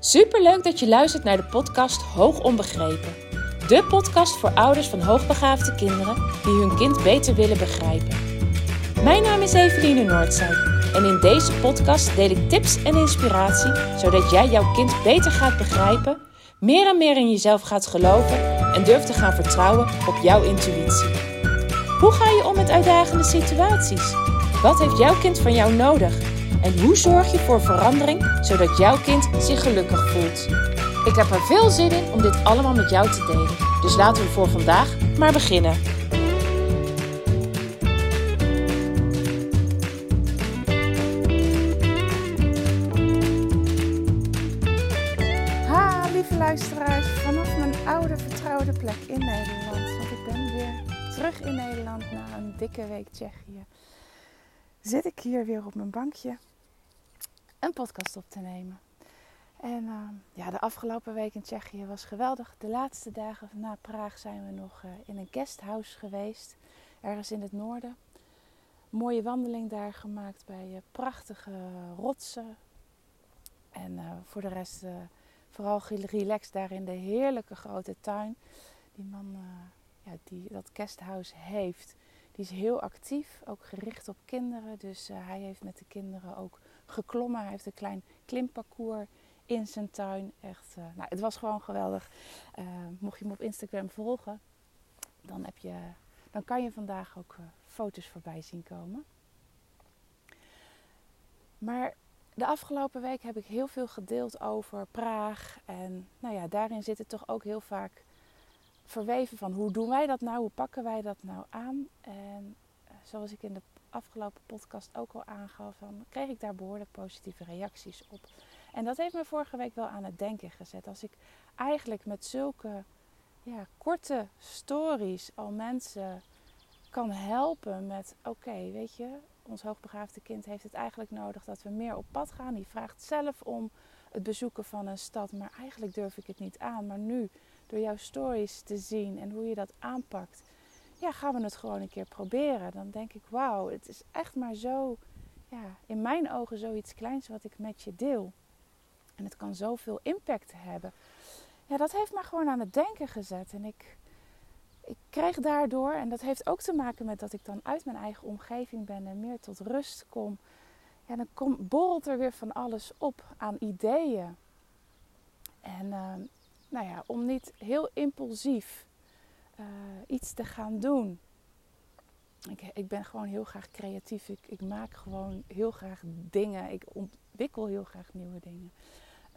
Superleuk dat je luistert naar de podcast Hoog Onbegrepen. De podcast voor ouders van hoogbegaafde kinderen die hun kind beter willen begrijpen. Mijn naam is Eveline Noordzij en in deze podcast deel ik tips en inspiratie zodat jij jouw kind beter gaat begrijpen, meer en meer in jezelf gaat geloven en durft te gaan vertrouwen op jouw intuïtie. Hoe ga je om met uitdagende situaties? Wat heeft jouw kind van jou nodig? En hoe zorg je voor verandering zodat jouw kind zich gelukkig voelt? Ik heb er veel zin in om dit allemaal met jou te delen. Dus laten we voor vandaag maar beginnen. Ha, lieve luisteraars, vanaf mijn oude vertrouwde plek in Nederland. Want ik ben weer terug in Nederland na een dikke week Tsjechië. Zit ik hier weer op mijn bankje een podcast op te nemen. En uh, ja, de afgelopen week in Tsjechië was geweldig. De laatste dagen na Praag zijn we nog uh, in een guesthouse geweest, ergens in het noorden. Mooie wandeling daar gemaakt bij uh, prachtige rotsen. En voor de rest vooral relaxed daar in de heerlijke grote tuin. Die man ja, die dat guesthouse heeft, die is heel actief, ook gericht op kinderen. Dus hij heeft met de kinderen ook geklommen. Hij heeft een klein klimparcours in zijn tuin. Echt, uh, nou, het was gewoon geweldig. Uh, mocht je me op Instagram volgen, dan, heb je, dan kan je vandaag ook foto's voorbij zien komen. Maar de afgelopen week heb ik heel veel gedeeld over Praag. En nou ja, daarin zit het toch ook heel vaak verweven van hoe doen wij dat nou? Hoe pakken wij dat nou aan? En zoals ik in de afgelopen podcast ook al aangaf, dan kreeg ik daar behoorlijk positieve reacties op. En dat heeft me vorige week wel aan het denken gezet. Als ik eigenlijk met zulke ja, korte stories al mensen kan helpen met: oké, weet je, ons hoogbegaafde kind heeft het eigenlijk nodig dat we meer op pad gaan. Die vraagt zelf om het bezoeken van een stad, maar eigenlijk durf ik het niet aan. Maar nu, door jouw stories te zien en hoe je dat aanpakt, ja, gaan we het gewoon een keer proberen. Dan denk ik, wauw, het is echt maar zo, ja, in mijn ogen zoiets kleins wat ik met je deel. En het kan zoveel impact hebben. Ja, dat heeft me gewoon aan het denken gezet. En ik, ik kreeg daardoor, en dat heeft ook te maken met dat ik dan uit mijn eigen omgeving ben en meer tot rust kom. Ja, dan kom, borrelt er weer van alles op aan ideeën. En uh, nou ja, om niet heel impulsief uh, iets te gaan doen. Ik, ik, ben gewoon heel graag creatief. Ik, ik, maak gewoon heel graag dingen. Ik ontwikkel heel graag nieuwe dingen.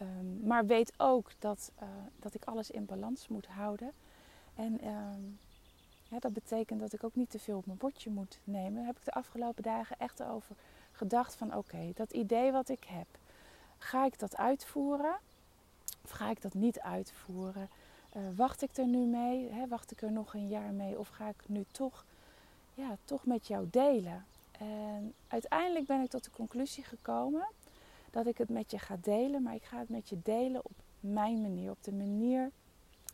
Um, maar weet ook dat, uh, dat ik alles in balans moet houden. En ja, dat betekent dat ik ook niet te veel op mijn bordje moet nemen. Daar heb ik de afgelopen dagen echt over gedacht van oké, dat idee wat ik heb, ga ik dat uitvoeren? Of ga ik dat niet uitvoeren? Uh, wacht ik er nu mee? Hè? Wacht ik er nog een jaar mee? Of ga ik nu toch, ja, toch met jou delen? En uiteindelijk ben ik tot de conclusie gekomen dat ik het met je ga delen. Maar ik ga het met je delen op mijn manier. Op de manier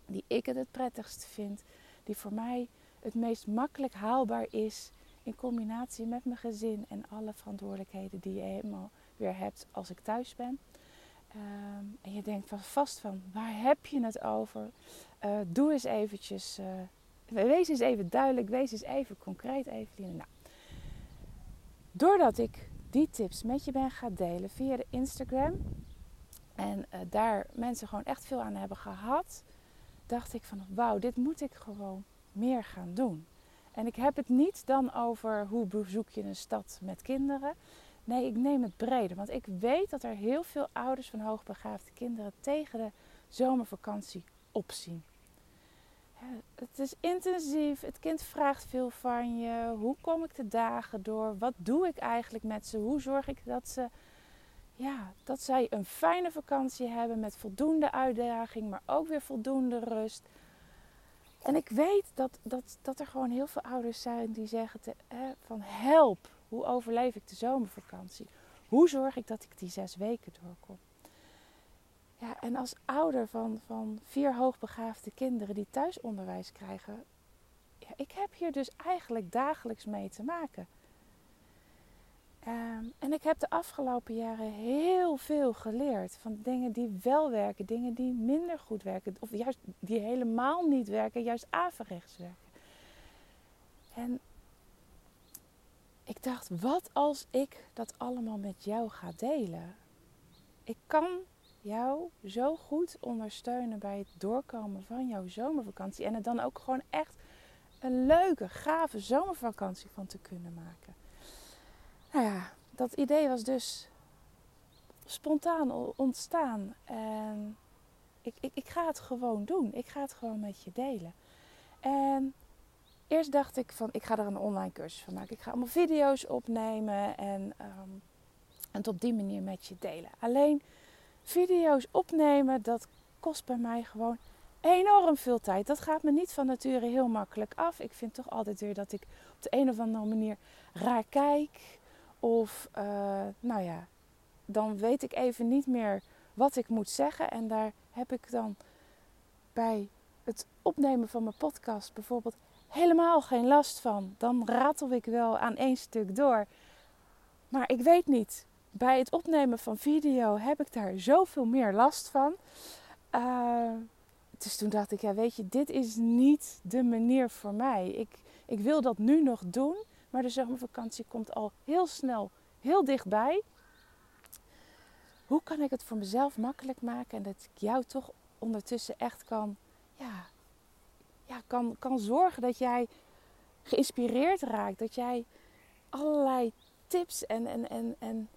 die ik het het prettigst vind. Die voor mij het meest makkelijk haalbaar is. In combinatie met mijn gezin en alle verantwoordelijkheden die je helemaal weer hebt als ik thuis ben. Um, en je denkt van vast van, waar heb je het over? Uh, doe eens eventjes, uh, wees eens even duidelijk, wees eens even concreet, Eveline. Nou, doordat ik die tips met je ben gaan delen via de Instagram en uh, daar mensen gewoon echt veel aan hebben gehad, dacht ik van, wauw, dit moet ik gewoon meer gaan doen. En ik heb het niet dan over hoe bezoek je een stad met kinderen. Nee, ik neem het breder. Want ik weet dat er heel veel ouders van hoogbegaafde kinderen tegen de zomervakantie opzien. Het is intensief, het kind vraagt veel van je. Hoe kom ik de dagen door? Wat doe ik eigenlijk met ze? Hoe zorg ik dat, ze, ja, dat zij een fijne vakantie hebben met voldoende uitdaging, maar ook weer voldoende rust? En ik weet dat, dat, dat er gewoon heel veel ouders zijn die zeggen te, van help, hoe overleef ik de zomervakantie? Hoe zorg ik dat ik die zes weken doorkom? Ja, en als ouder van, van vier hoogbegaafde kinderen die thuisonderwijs krijgen, ja, ik heb hier dus eigenlijk dagelijks mee te maken. Ehm, en ik heb de afgelopen jaren heel veel geleerd van dingen die wel werken, dingen die minder goed werken, of juist die helemaal niet werken, juist averechts werken. En ik dacht, wat als ik dat allemaal met jou ga delen? Ik kan jou zo goed ondersteunen bij het doorkomen van jouw zomervakantie. En er dan ook gewoon echt een leuke, gave zomervakantie van te kunnen maken. Nou ja, dat idee was dus spontaan ontstaan. En ik, ik, ik ga het gewoon doen. Ik ga het gewoon met je delen. En eerst dacht ik van, ik ga er een online cursus van maken. Ik ga allemaal video's opnemen en, um, en het op die manier met je delen. Alleen video's opnemen, dat kost bij mij gewoon enorm veel tijd. Dat gaat me niet van nature heel makkelijk af. Ik vind toch altijd weer dat ik op de een of andere manier raar kijk. Of, uh, nou ja, dan weet ik even niet meer wat ik moet zeggen. En daar heb ik dan bij het opnemen van mijn podcast bijvoorbeeld helemaal geen last van. Dan ratel ik wel aan één stuk door. Maar ik weet niet. Bij het opnemen van video heb ik daar zoveel meer last van. Uh, dus toen dacht ik, ja, weet je, dit is niet de manier voor mij. Ik, ik wil dat nu nog doen, maar de zomervakantie komt al heel snel heel dichtbij. Hoe kan ik het voor mezelf makkelijk maken en dat ik jou toch ondertussen echt kan, ja, ja, kan, kan zorgen dat jij geïnspireerd raakt. Dat jij allerlei tips en, en, en, en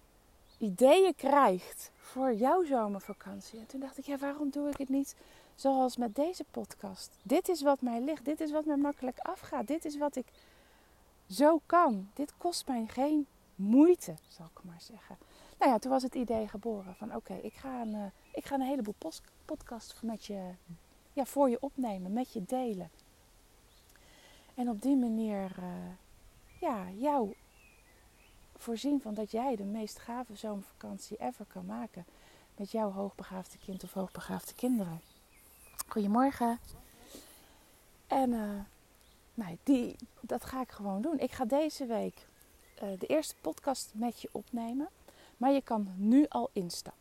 ideeën krijgt voor jouw zomervakantie. En toen dacht ik, ja, waarom doe ik het niet zoals met deze podcast? Dit is wat mij ligt. Dit is wat mij makkelijk afgaat. Dit is wat ik zo kan. Dit kost mij geen moeite, zal ik maar zeggen. Nou ja, toen was het idee geboren van oké, ik, ga een, uh, ik ga een heleboel podcasts met je ja, voor je opnemen, met je delen. En op die manier uh, ja, jou voorzien van dat jij de meest gave zomervakantie ever kan maken met jouw hoogbegaafde kind of hoogbegaafde kinderen. Goedemorgen. En uh, die, dat ga ik gewoon doen. Ik ga deze week uh, de eerste podcast met je opnemen. Maar je kan nu al instappen.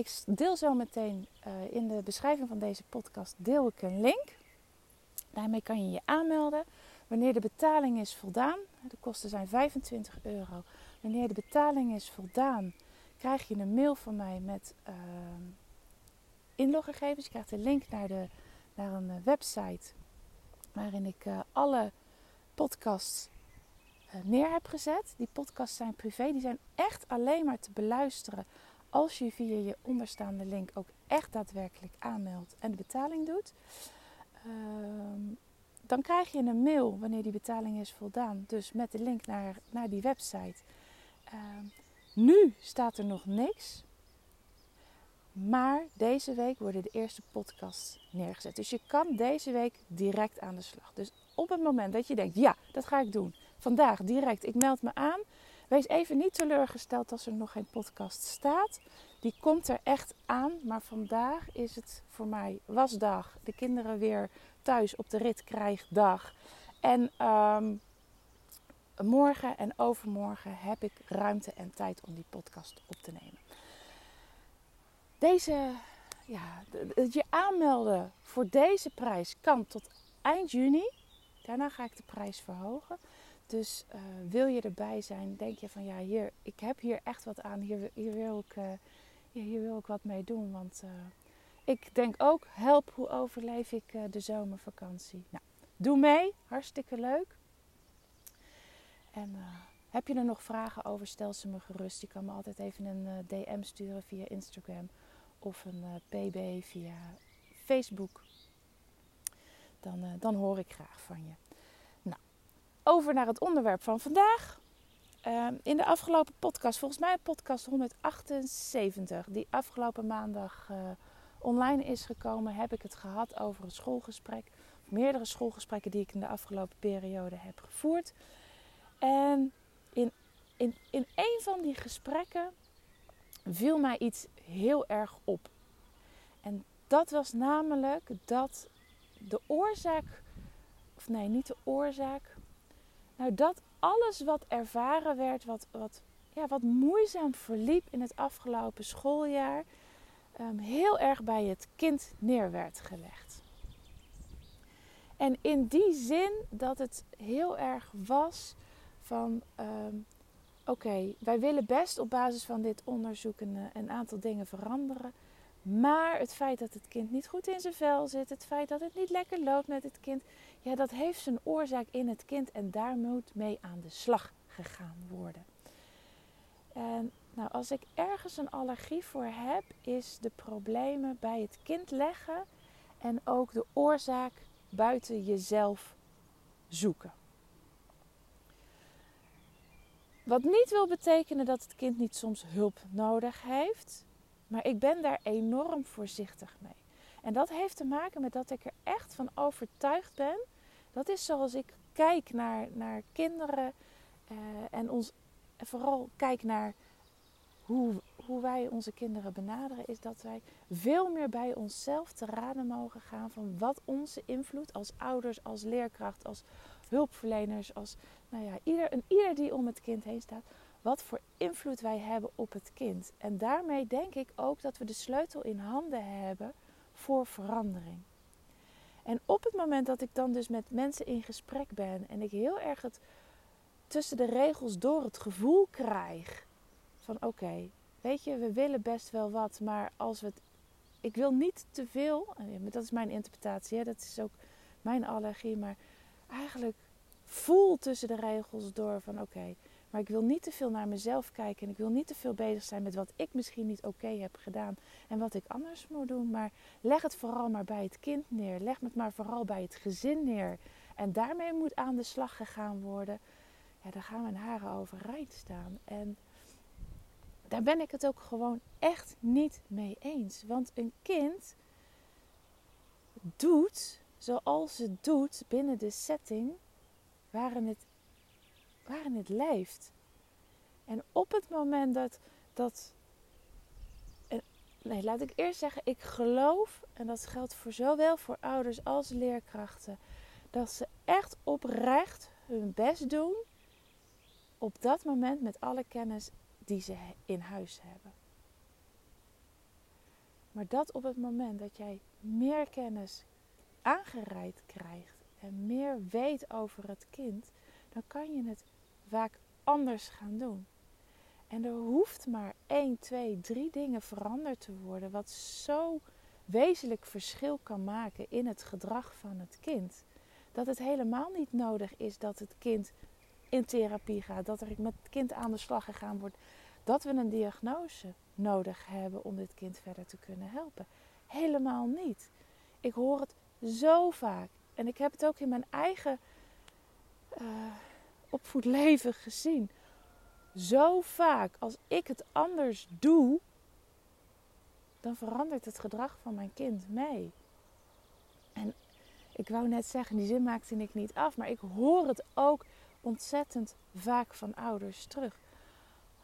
Ik deel zo meteen uh, in de beschrijving van deze podcast deel ik een link. Daarmee kan je je aanmelden. Wanneer de betaling is voldaan, de kosten zijn 25 euro. Wanneer de betaling is voldaan, krijg je een mail van mij met uh, inloggegevens. Je krijgt een link naar, de, naar een uh, website waarin ik uh, alle podcasts neer heb gezet. Die podcasts zijn privé, die zijn echt alleen maar te beluisteren als je via je onderstaande link ook echt daadwerkelijk aanmeldt en de betaling doet, ehm, dan krijg je een mail wanneer die betaling is voldaan. Dus met de link naar, naar die website. Ehm, nu staat er nog niks. Maar deze week worden de eerste podcasts neergezet. Dus je kan deze week direct aan de slag. Dus op het moment dat je denkt, ja, dat ga ik doen. Vandaag direct, ik meld me aan. Wees even niet teleurgesteld als er nog geen podcast staat. Die komt er echt aan, maar vandaag is het voor mij wasdag. De kinderen weer thuis op de rit krijgdag. En um, morgen en overmorgen heb ik ruimte en tijd om die podcast op te nemen. Deze, ja, je aanmelden voor deze prijs kan tot eind juni. Daarna ga ik de prijs verhogen. Dus uh, wil je erbij zijn, denk je van ja, hier, ik heb hier echt wat aan, hier, hier, wil, ik, uh, hier wil ik wat mee doen. Want uh, ik denk ook, help, hoe overleef ik de zomervakantie? Nou, doe mee, hartstikke leuk. En heb je er nog vragen over, stel ze me gerust. Je kan me altijd even een DM sturen via Instagram of een PB via Facebook. Dan, dan hoor ik graag van je over naar het onderwerp van vandaag. Ehm, in de afgelopen podcast, volgens mij podcast 178, die afgelopen maandag uh, online is gekomen, heb ik het gehad over een schoolgesprek. Meerdere schoolgesprekken die ik in de afgelopen periode heb gevoerd. En in, in, in een van die gesprekken viel mij iets heel erg op. En dat was namelijk dat de oorzaak, of nee, niet de oorzaak, nou, dat alles wat ervaren werd, wat, wat ja, wat moeizaam verliep in het afgelopen schooljaar, um, heel erg bij het kind neer werd gelegd. En in die zin dat het heel erg was van um, oké, wij willen best op basis van dit onderzoek een, een, aantal dingen veranderen. Maar het feit dat het kind niet goed in zijn vel zit, het feit dat het niet lekker loopt met het kind, ja, dat heeft zijn oorzaak in het kind en daar moet mee aan de slag gegaan worden. En nou, als ik ergens een allergie voor heb, is de problemen bij het kind leggen en ook de oorzaak buiten jezelf zoeken. Wat niet wil betekenen dat het kind niet soms hulp nodig heeft, maar ik ben daar enorm voorzichtig mee. En dat heeft te maken met dat ik er echt van overtuigd ben. Dat is zoals ik kijk naar, naar kinderen uh, en, ons, vooral kijk naar hoe, hoe wij onze kinderen benaderen, is dat wij veel meer bij onszelf te raden mogen gaan van wat onze invloed als ouders, als leerkracht, als hulpverleners, als nou ja, ieder, een ieder die om het kind heen staat, wat voor invloed wij hebben op het kind. En daarmee denk ik ook dat we de sleutel in handen hebben voor verandering. En op het moment dat ik dan dus met mensen in gesprek ben en ik heel erg het tussen de regels door het gevoel krijg van oké, weet je, we willen best wel wat, maar als we het. Ik wil niet te veel, dat is mijn interpretatie, hè, dat is ook mijn allergie, maar eigenlijk voel tussen de regels door van oké, maar ik wil niet te veel naar mezelf kijken en ik wil niet te veel bezig zijn met wat ik misschien niet oké heb gedaan en wat ik anders moet doen. Maar leg het vooral maar bij het kind neer. Leg het maar vooral bij het gezin neer. En daarmee moet aan de slag gegaan worden. Ja, daar gaan mijn haren overeind staan. En daar ben ik het ook gewoon echt niet mee eens. Want een kind doet zoals het doet binnen de setting waarin het, waarin het leeft. En op het moment dat, dat nee, laat ik eerst zeggen, ik geloof, en dat geldt voor zowel voor ouders als leerkrachten, dat ze echt oprecht hun best doen op dat moment met alle kennis die ze in huis hebben. Maar dat op het moment dat jij meer kennis aangereikt krijgt en meer weet over het kind, dan kan je het vaak anders gaan doen. En er hoeft maar 1, 2, 3 dingen veranderd te worden, wat zo wezenlijk verschil kan maken in het gedrag van het kind. Dat het helemaal niet nodig is dat het kind in therapie gaat, dat er met het kind aan de slag gegaan wordt, dat we een diagnose nodig hebben om dit kind verder te kunnen helpen. Helemaal niet. Ik hoor het zo vaak. En ik heb het ook in mijn eigen uh, opvoedleven gezien. Zo vaak als ik het anders doe, dan verandert het gedrag van mijn kind mee. En ik wou net zeggen, die zin maakte ik niet af, maar ik hoor het ook ontzettend vaak van ouders terug.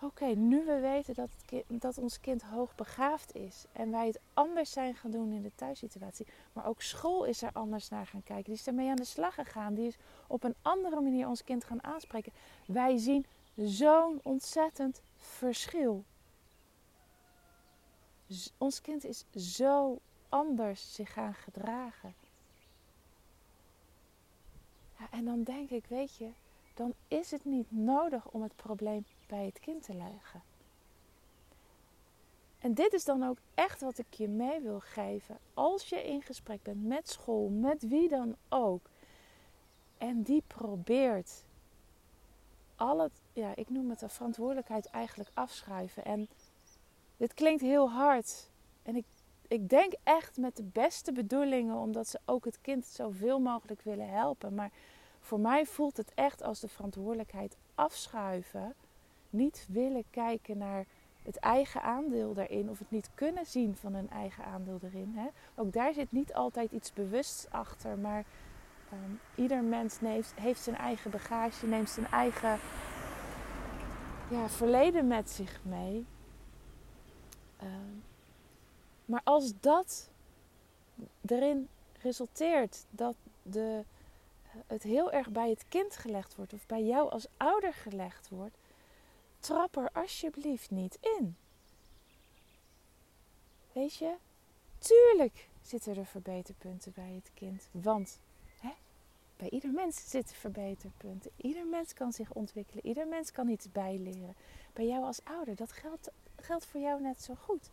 Oké, nu we weten dat, het dat ons kind hoogbegaafd is en wij het anders zijn gaan doen in de thuissituatie, maar ook school is er anders naar gaan kijken, die is ermee aan de slag gegaan, die is op een andere manier ons kind gaan aanspreken. Wij zien zo'n ontzettend verschil. ons kind is zo anders zich gaan gedragen. Ja, en dan denk ik, weet je, dan is het niet nodig om het probleem bij het kind te leggen. En dit is dan ook echt wat ik je mee wil geven. Als je in gesprek bent met school, met wie dan ook. En die probeert al het, ja, ik noem het de verantwoordelijkheid eigenlijk afschuiven. En dit klinkt heel hard. En ik, ik denk echt met de beste bedoelingen, omdat ze ook het kind zoveel mogelijk willen helpen. Maar voor mij voelt het echt als de verantwoordelijkheid afschuiven niet willen kijken naar het eigen aandeel daarin of het niet kunnen zien van hun eigen aandeel erin. Hè. Ook daar zit niet altijd iets bewusts achter, maar ehm, ieder mens heeft zijn eigen bagage, neemt zijn eigen ja, verleden met zich mee. Ehm, maar als dat erin resulteert dat de, het heel erg bij het kind gelegd wordt of bij jou als ouder gelegd wordt, trap er alsjeblieft niet in. Weet je, tuurlijk zitten er verbeterpunten bij het kind. Want hè, bij ieder mens zitten verbeterpunten. Ieder mens kan zich ontwikkelen. Ieder mens kan iets bijleren. Bij jou als ouder, dat geldt, geldt voor jou net zo goed.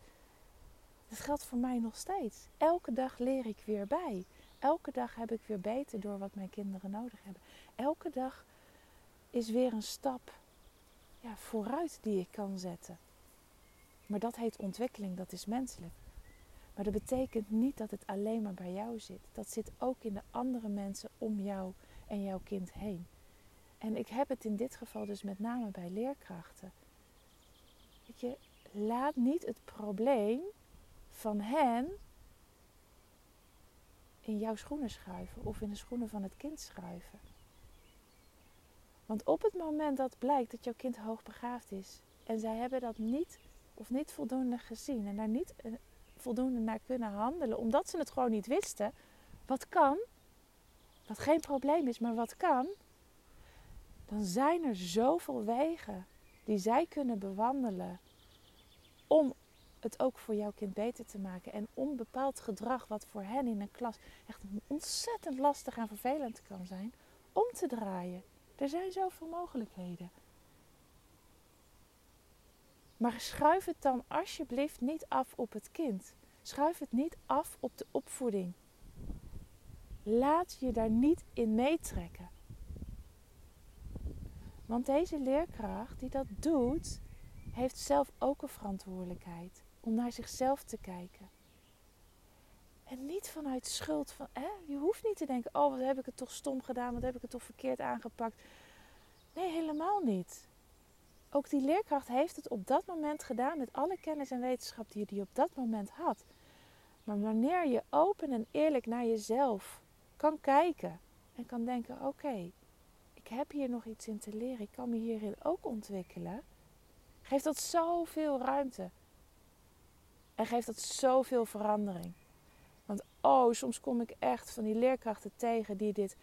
Dat geldt voor mij nog steeds. Elke dag leer ik weer bij. Elke dag heb ik weer beter door wat mijn kinderen nodig hebben. Elke dag is weer een stap ja, vooruit die ik kan zetten. Maar dat heet ontwikkeling, dat is menselijk. Maar dat betekent niet dat het alleen maar bij jou zit. Dat zit ook in de andere mensen om jou en jouw kind heen. En ik heb het in dit geval dus met name bij leerkrachten. Weet je, laat niet het probleem van hen in jouw schoenen schuiven of in de schoenen van het kind schuiven. Want op het moment dat blijkt dat jouw kind hoogbegaafd is en zij hebben dat niet of niet voldoende gezien en daar niet eh, voldoende naar kunnen handelen, omdat ze het gewoon niet wisten, wat kan, wat geen probleem is, maar wat kan, dan zijn er zoveel wegen die zij kunnen bewandelen om het ook voor jouw kind beter te maken. En om bepaald gedrag wat voor hen in een klas echt ontzettend lastig en vervelend kan zijn, om te draaien. Er zijn zoveel mogelijkheden. Maar schuif het dan alsjeblieft niet af op het kind. Schuif het niet af op de opvoeding. Laat je daar niet in meetrekken. Want deze leerkracht die dat doet, heeft zelf ook een verantwoordelijkheid om naar zichzelf te kijken. En niet vanuit schuld van, hè? je hoeft niet te denken, oh wat heb ik het toch stom gedaan, wat heb ik het toch verkeerd aangepakt. Nee, helemaal niet. Ook die leerkracht heeft het op dat moment gedaan met alle kennis en wetenschap die hij op dat moment had. Maar wanneer je open en eerlijk naar jezelf kan kijken en kan denken: oké, ik heb hier nog iets in te leren, ik kan me hierin ook ontwikkelen, geeft dat zoveel ruimte. En geeft dat zoveel verandering. Want oh, soms kom ik echt van die leerkrachten tegen die dit,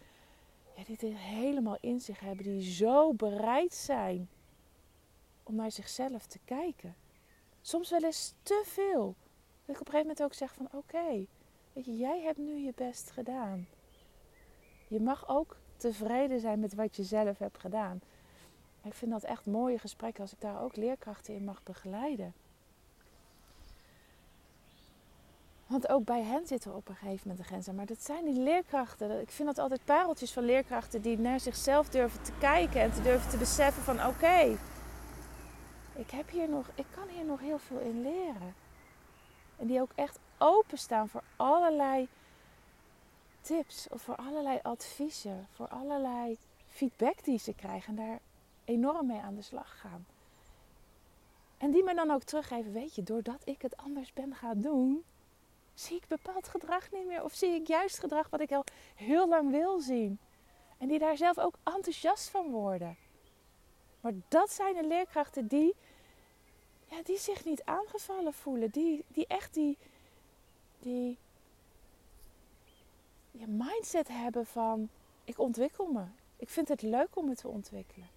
ja, helemaal in zich hebben. Die zo bereid zijn om naar zichzelf te kijken. Soms wel eens te veel. Dat ik op een gegeven moment ook zeg van oké, weet je, jij hebt nu je best gedaan. Je mag ook tevreden zijn met wat je zelf hebt gedaan. Ik vind dat echt mooie gesprekken als ik daar ook leerkrachten in mag begeleiden. Want ook bij hen zitten op een gegeven moment de grenzen. Maar dat zijn die leerkrachten. Ik vind dat altijd pareltjes van leerkrachten die naar zichzelf durven te kijken en te durven te beseffen van oké, ik heb hier nog, ik kan hier nog heel veel in leren. En die ook echt openstaan voor allerlei tips of voor allerlei adviezen, voor allerlei feedback die ze krijgen en daar enorm mee aan de slag gaan. En die me dan ook teruggeven, weet je, doordat ik het anders ben gaan doen, zie ik bepaald gedrag niet meer. Of zie ik juist gedrag wat ik al heel lang wil zien. En die daar zelf ook enthousiast van worden. Maar dat zijn de leerkrachten die, ja, die zich niet aangevallen voelen. Die, die echt die, die, mindset hebben van ik ontwikkel me. Ik vind het leuk om me te ontwikkelen.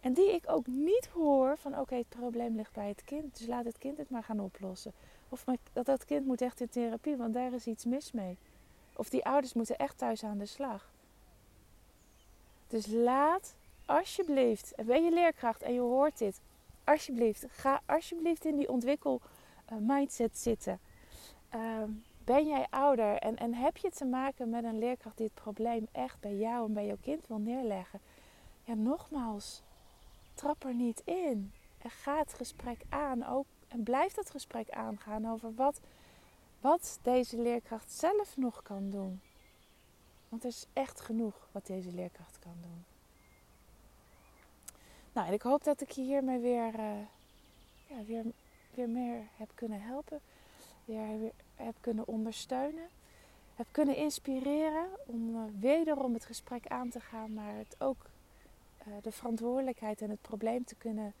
En die ik ook niet hoor van oké, het probleem ligt bij het kind. Dus laat het kind het maar gaan oplossen. Of dat dat kind moet echt in therapie, want daar is iets mis mee. Of die ouders moeten echt thuis aan de slag. Dus laat alsjeblieft, en ben je leerkracht en je hoort dit, alsjeblieft, ga alsjeblieft in die ontwikkel mindset zitten. Uh, ben jij ouder en, en heb je te maken met een leerkracht die het probleem echt bij jou en bij jouw kind wil neerleggen? Ja, nogmaals, trap er niet in. En ga het gesprek aan. Ook, en blijf dat gesprek aangaan over wat, wat deze leerkracht zelf nog kan doen. Want er is echt genoeg wat deze leerkracht kan doen. Nou, en ik hoop dat ik je hiermee weer, uh, ja, meer heb kunnen helpen. Weer, heb kunnen ondersteunen. Heb kunnen inspireren om uh, wederom het gesprek aan te gaan. Maar het ook uh, de verantwoordelijkheid en het probleem te kunnen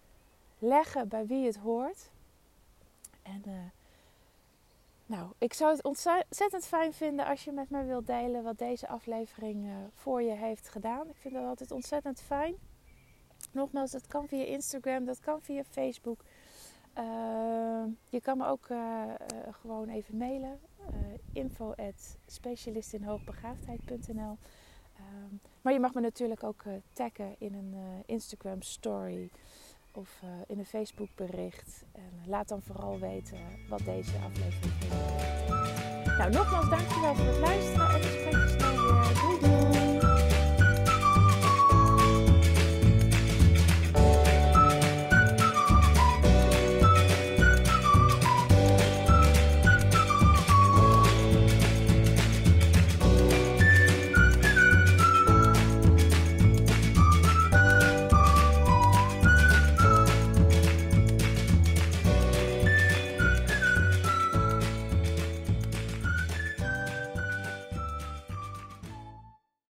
leggen bij wie het hoort. En nou, ik zou het ontzettend fijn vinden als je met mij wilt delen wat deze aflevering voor je heeft gedaan. Ik vind dat altijd ontzettend fijn. Nogmaals, dat kan via Instagram, dat kan via Facebook. Ehm, je kan me ook uh, gewoon even mailen. Info at specialistinhoogbegaafdheid.nl ehm, Maar je mag me natuurlijk ook taggen in een Instagram story of in een Facebook bericht. En laat dan vooral weten wat deze aflevering is. Nou, nogmaals dankjewel voor het luisteren en weer. Doei doei!